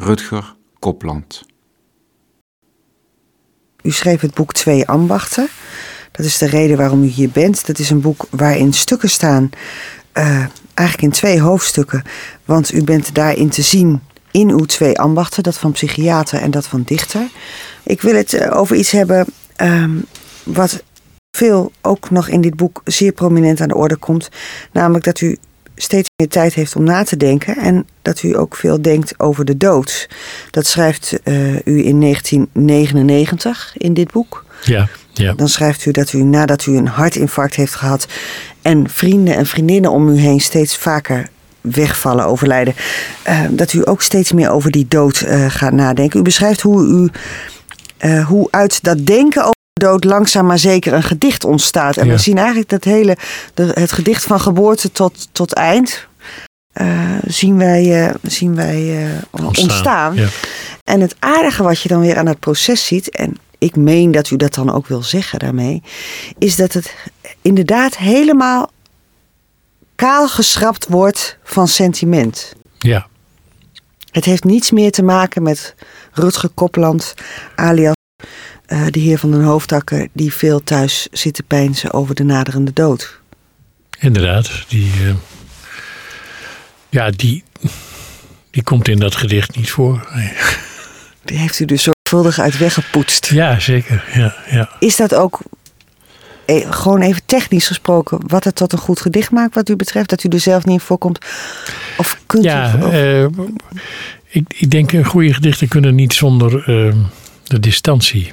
Rutger Kopland. U schreef het boek Twee Ambachten. Dat is de reden waarom u hier bent. Dat is een boek waarin stukken staan, uh, eigenlijk in twee hoofdstukken. Want u bent daarin te zien in uw twee ambachten, dat van psychiater en dat van dichter. Ik wil het eh, over iets hebben um, wat veel ook nog in dit boek zeer prominent aan de orde komt. Namelijk dat u steeds meer tijd heeft om na te denken en dat u ook veel denkt over de dood. Dat schrijft uh, u in 1999 in dit boek. Ja, ja. Dan schrijft u dat u nadat u een hartinfarct heeft gehad en vrienden en vriendinnen om u heen steeds vaker wegvallen, overlijden, uh, dat u ook steeds meer over die dood uh, gaat nadenken. U beschrijft hoe u hoe uit dat denken over dood langzaam maar zeker een gedicht ontstaat. En we zien eigenlijk dat hele, de, het gedicht van geboorte tot, tot eind. Uh, zien wij, uh, zien wij uh, ontstaan. ontstaan. Ja. En het aardige wat je dan weer aan het proces ziet, en ik meen dat u dat dan ook wil zeggen daarmee, is dat het inderdaad helemaal kaal geschrapt wordt van sentiment. Ja. Het heeft niets meer te maken met Rutger Kopland, alias uh, de heer van den Hoofdakker, die veel thuis zit te peinzen over de naderende dood. Inderdaad, die, uh, ja, die, die komt in dat gedicht niet voor. Nee. Die heeft u dus zorgvuldig uit weggepoetst. Ja, zeker. Ja, ja. Is dat ook eh, gewoon even technisch gesproken, wat het tot een goed gedicht maakt, wat u betreft, dat u er zelf niet in voorkomt? Of kunt ja, u. Of... Uh, ik, ik denk, goede gedichten kunnen niet zonder de distantie.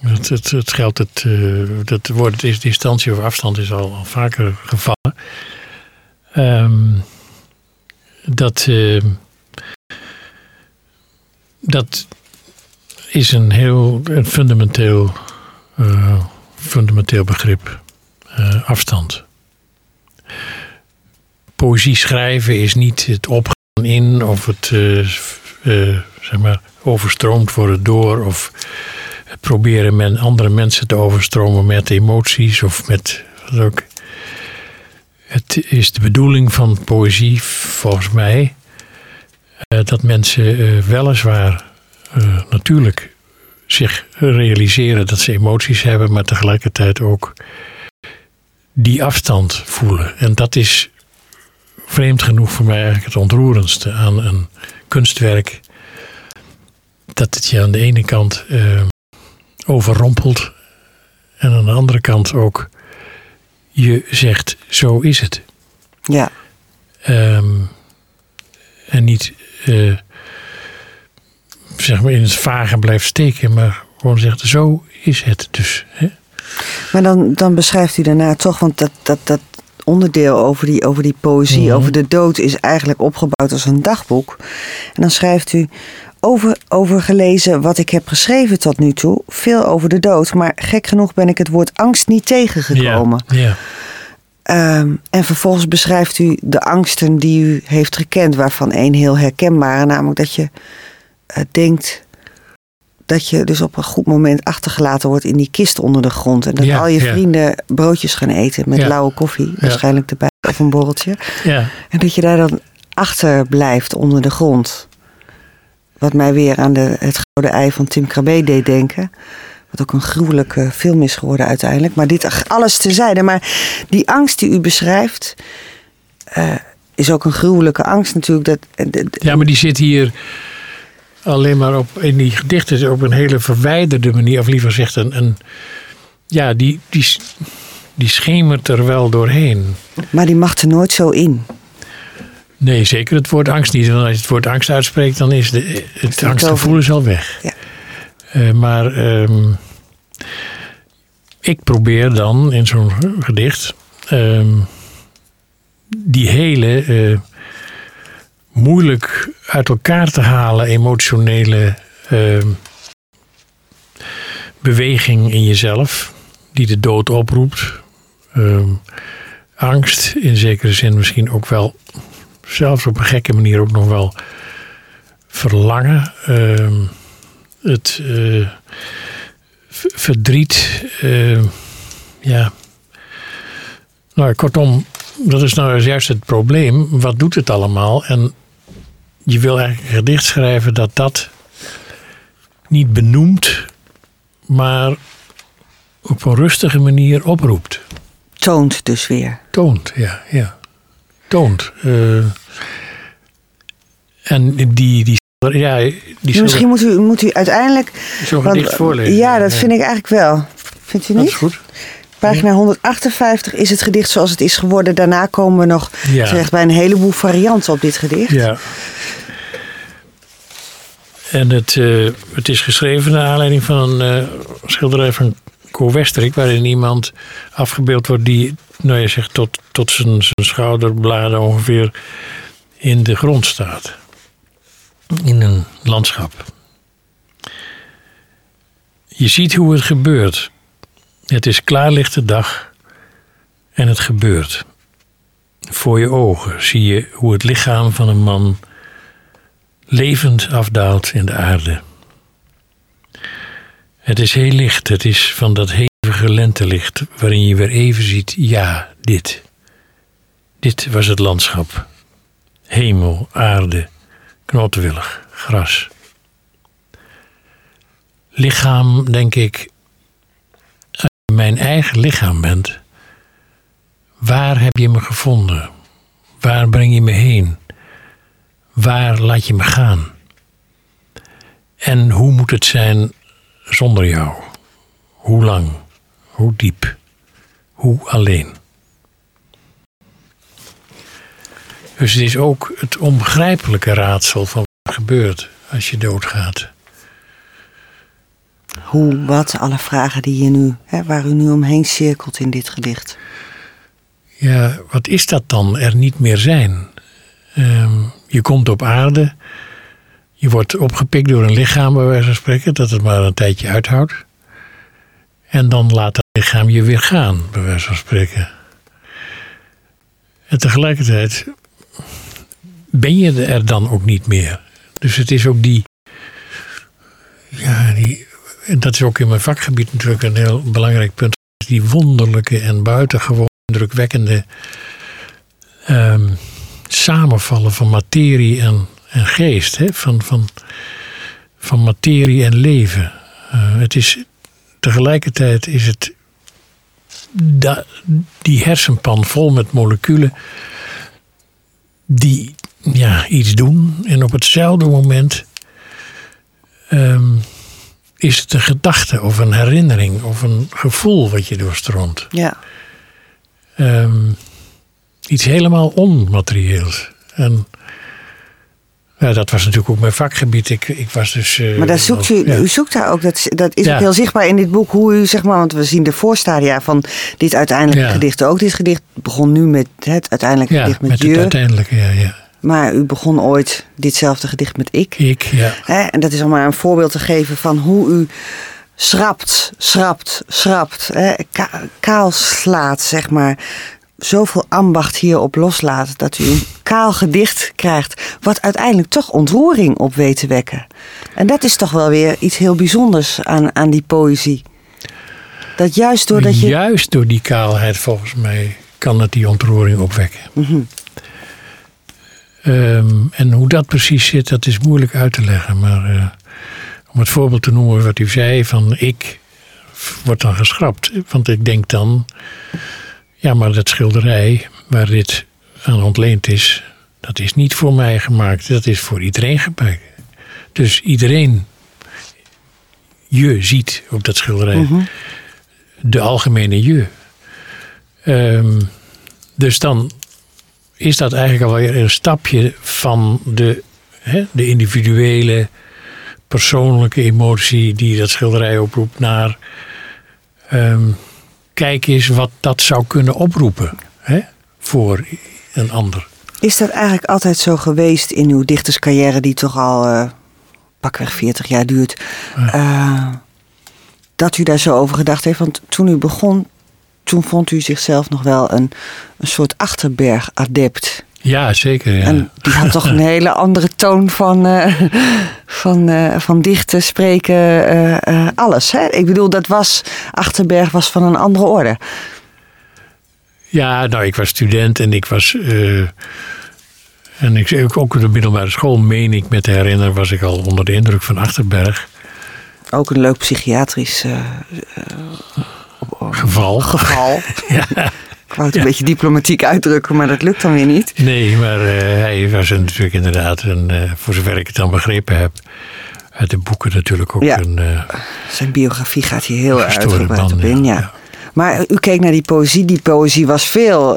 Het, het, geldt, het, uh, dat woord is distantie of afstand is al, al vaker gevallen. Um, dat, uh, dat is een heel een fundamenteel, uh, fundamenteel begrip. afstand. Poëzie schrijven is niet het opgaan in of het zeg maar, overstroomd worden door of proberen men andere mensen te overstromen met emoties of met ook. Het is de bedoeling van poëzie, volgens mij, uh, dat mensen uh, weliswaar uh, natuurlijk zich realiseren dat ze emoties hebben, maar tegelijkertijd ook die afstand voelen. En dat is vreemd genoeg voor mij eigenlijk het ontroerendste aan een kunstwerk. Dat het je aan de ene kant overrompelt. En aan de andere kant ook je zegt, zo is het. Ja. Um, en niet uh, zeg maar in het vage blijft steken, maar gewoon zegt, zo is het dus. Hè? Maar dan, dan beschrijft u daarna toch, want dat, dat, dat onderdeel over die, over die poëzie, mm -hmm. over de dood, is eigenlijk opgebouwd als een dagboek. En dan schrijft u over, over gelezen wat ik heb geschreven tot nu toe. Veel over de dood. Maar gek genoeg ben ik het woord angst niet tegengekomen. Ja. Um, en vervolgens beschrijft u de angsten die u heeft gekend. Waarvan één heel herkenbare. Namelijk dat je uh, denkt dat je dus op een goed moment achtergelaten wordt in die kist onder de grond. En dat al je vrienden broodjes gaan eten met lauwe koffie. Waarschijnlijk erbij. Of een borreltje. Ja, En dat je daar dan achter blijft onder de grond. Wat mij weer aan de, het gouden ei van Tim Krabbe deed denken. Wat ook een gruwelijke film is geworden uiteindelijk. Maar dit alles terzijde. Maar die angst die u beschrijft. eh, is ook een gruwelijke angst natuurlijk. Dat, eh, ja, maar die zit hier alleen maar op, in die gedichten op een hele verwijderde manier. Of liever gezegd, een, een, ja, die, die, die schemert er wel doorheen. maar die mag er nooit zo in. Nee, zeker het woord angst niet. Want als je het woord angst uitspreekt, dan is de, het angstgevoel is al weg. Ja. Eh, maar ehm, ik probeer dan in zo'n gedicht ehm, die hele eh, moeilijk uit elkaar te halen emotionele ehm, beweging in jezelf, die de dood oproept. Angst, in zekere zin misschien ook wel zelfs op een gekke manier ook nog wel verlangen. Ehm, het eh, verdriet. ehm, ja. Nou, kortom, dat is nou juist het probleem. Wat doet het allemaal? En je wil eigenlijk een gedicht schrijven dat dat niet benoemt, maar op een rustige manier oproept. Toont dus weer. Toont, ja, ja. Toont. Eh, en die, die, ja, die Misschien moet u, moet u uiteindelijk. Zo'n gedicht voorlezen. Ja, dat vind ik eigenlijk wel. Vindt u niet? Dat is goed. Pagina 158 is het gedicht zoals het is geworden. Daarna komen we nog Ja. terecht bij een heleboel varianten op dit gedicht. Ja. En het, eh, het is geschreven naar aanleiding van een eh, schilderij van Co Westerik, waarin iemand afgebeeld wordt die, nou je zegt, tot, tot zijn, zijn schouderbladen ongeveer in de grond staat. In een landschap. Je ziet hoe het gebeurt. Het is klaarlichte dag en het gebeurt. Voor je ogen zie je hoe het lichaam van een man levend afdaalt in de aarde. Het is heel licht, het is van dat hevige lentelicht waarin je weer even ziet, ja, dit. Dit was het landschap. Hemel, aarde, knotwillig, gras. Lichaam, denk ik, als je mijn eigen lichaam bent, waar heb je me gevonden? Waar breng je me heen? Waar laat je me gaan? En hoe moet het zijn zonder jou? Hoe lang? Hoe diep? Hoe alleen? Dus het is ook het onbegrijpelijke raadsel van wat er gebeurt als je doodgaat. Hoe, wat, alle vragen die je nu, hè, waar u nu omheen cirkelt in dit gedicht. Ja, wat is dat dan? Er niet meer zijn. Ehm, je komt op aarde. Je wordt opgepikt door een lichaam, bij wijze van spreken, dat het maar een tijdje uithoudt. En dan laat dat lichaam je weer gaan, bij wijze van spreken. En tegelijkertijd ben je er dan ook niet meer. Dus het is ook die. Ja, die. En dat is ook in mijn vakgebied natuurlijk een heel belangrijk punt. Die wonderlijke en buitengewoon indrukwekkende ehm, samenvallen van materie en, en geest. Hè? Van, van, van materie en leven. Eh, het is, tegelijkertijd is het da- die hersenpan vol met moleculen die ja, iets doen. En op hetzelfde moment ehm, is het een gedachte of een herinnering of een gevoel wat je doorstroomt. Ja. Ehm, iets helemaal onmaterieels. En ja, dat was natuurlijk ook mijn vakgebied. Ik, ik was dus. eh, Maar daar zoekt u, ja. u zoekt daar ook, dat, dat is Ja. ook heel zichtbaar in dit boek, hoe u zeg maar, want we zien de voorstadia van dit uiteindelijke Ja. gedicht ook. Dit gedicht begon nu met het uiteindelijke gedicht met, met het uiteindelijke, ja, ja. maar u begon ooit ditzelfde gedicht met ik. Ik, ja. Hè? En dat is om maar een voorbeeld te geven van hoe u schrapt, schrapt, schrapt, hè? Ka- kaal slaat, zeg maar. Zoveel ambacht hierop loslaat dat u een kaal gedicht krijgt, wat uiteindelijk toch ontroering op weet te wekken. En dat is toch wel weer iets heel bijzonders aan, aan die poëzie. Dat juist doordat je. Juist door die kaalheid, volgens mij, kan het die ontroering opwekken. Mhm. Ehm, en hoe dat precies zit, dat is moeilijk uit te leggen. Maar eh, om het voorbeeld te noemen wat u zei, van ik wordt dan geschrapt. Want ik denk dan, ja, maar dat schilderij waar dit aan ontleend is, dat is niet voor mij gemaakt. Dat is voor iedereen gemaakt. Dus iedereen, je ziet op dat schilderij Mhm. de algemene je. Ehm, dus dan is dat eigenlijk alweer een stapje van de, hè, de individuele, persoonlijke emotie die dat schilderij oproept naar. ehm, kijk eens wat dat zou kunnen oproepen hè, voor een ander. Is dat eigenlijk altijd zo geweest in uw dichterscarrière, die toch al eh, pakweg 40 jaar duurt, eh, dat u daar zo over gedacht heeft? Want toen u begon, toen vond u zichzelf nog wel een, een soort achterberg-adept. Ja, zeker. Ja. En die had toch een hele andere toon van, eh, van, eh, van dichten, spreken, eh, alles. Hè? Ik bedoel, dat was, Achterberg was van een andere orde. Ja, nou, ik was student en ik was. En ik, ook op de middelbare school, meen ik met te herinneren, was ik al onder de indruk van Achterberg. Ook een leuk psychiatrisch Geval. geval. Ja. Ik wou het een beetje diplomatiek uitdrukken, maar dat lukt dan weer niet. Nee, maar eh, hij was natuurlijk inderdaad, een, eh, voor zover ik het dan begrepen heb, uit de boeken natuurlijk ook Ja. een eh, Zijn biografie gaat hier heel uitgebreid op in, ja. ja. Maar u keek naar die poëzie. Die poëzie was veel,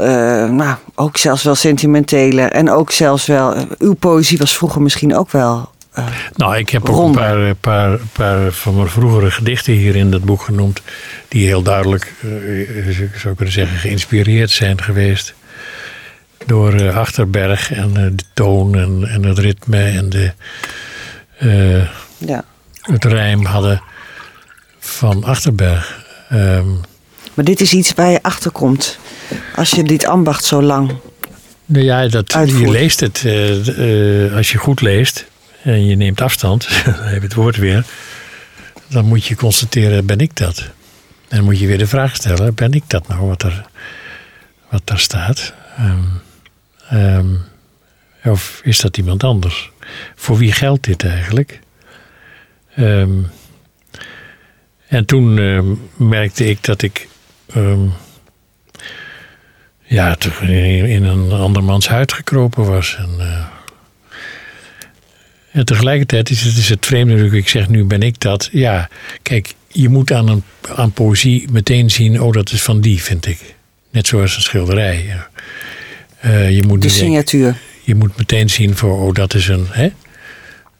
nou, ook zelfs wel sentimenteler. En ook zelfs wel, uw poëzie was vroeger misschien ook wel... eh, Nou, ik heb ook een paar, eh, paar, paar van mijn vroegere gedichten hier in dat boek genoemd. Die heel duidelijk, eh, ik zou kunnen zeggen, geïnspireerd zijn geweest. Door eh, Achterberg en eh, de toon en, en het ritme en de, eh, ja. het rijm hadden van Achterberg. Ehm, Maar dit is iets waar je achter komt. Als je dit ambacht zo lang... nou ja, dat, je leest het. eh, eh, als je goed leest en je neemt afstand, dan heb je het woord weer. Dan moet je constateren, ben ik dat? En dan moet je weer de vraag stellen, ben ik dat nou wat er, wat daar staat? Ehm, ehm, of is dat iemand anders? Voor wie geldt dit eigenlijk? Ehm, en toen merkte ik dat ik ja, in, in een andermans huid gekropen was. En, eh, en tegelijkertijd is het, is het vreemde natuurlijk, ik zeg nu ben ik dat. Ja, kijk, je moet aan, een, aan poëzie meteen zien, oh dat is van die, vind ik. Net zoals een schilderij. Eh, je, moet De denken- signatuur. je moet meteen zien voor, oh dat is een, hè?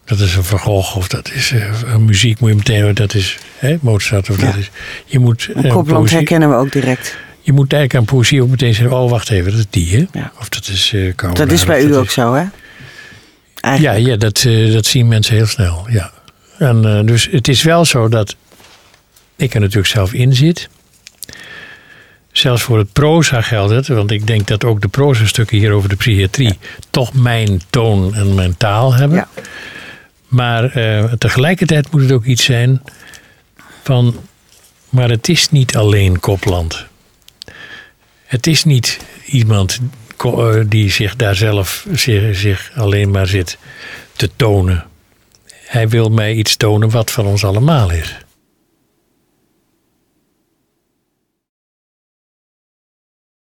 Dat is een Van Gogh of dat is eh, een muziek. Moet je meteen, dat is hè, Mozart of dat is. Je moet, eh, herkennen we ook direct. je moet eigenlijk aan poëzie ook meteen zeggen: oh, wacht even, dat is die, hè? Ja. Of dat is uh, Dat is bij u ook zo, hè? Ja, Eigenlijk. ja dat, eh, dat zien mensen heel snel. Ja. En, eh, dus het is wel zo dat ik er natuurlijk zelf in zit. Zelfs voor het proza geldt het, want ik denk dat ook de proza-stukken hier over de psychiatrie toch mijn toon en mijn taal hebben. Ja. Maar eh, tegelijkertijd moet het ook iets zijn van. Maar het is niet alleen Kopland. Het is niet iemand die zich daar zelf zich, zich alleen maar zit te tonen. Hij wil mij iets tonen wat van ons allemaal is.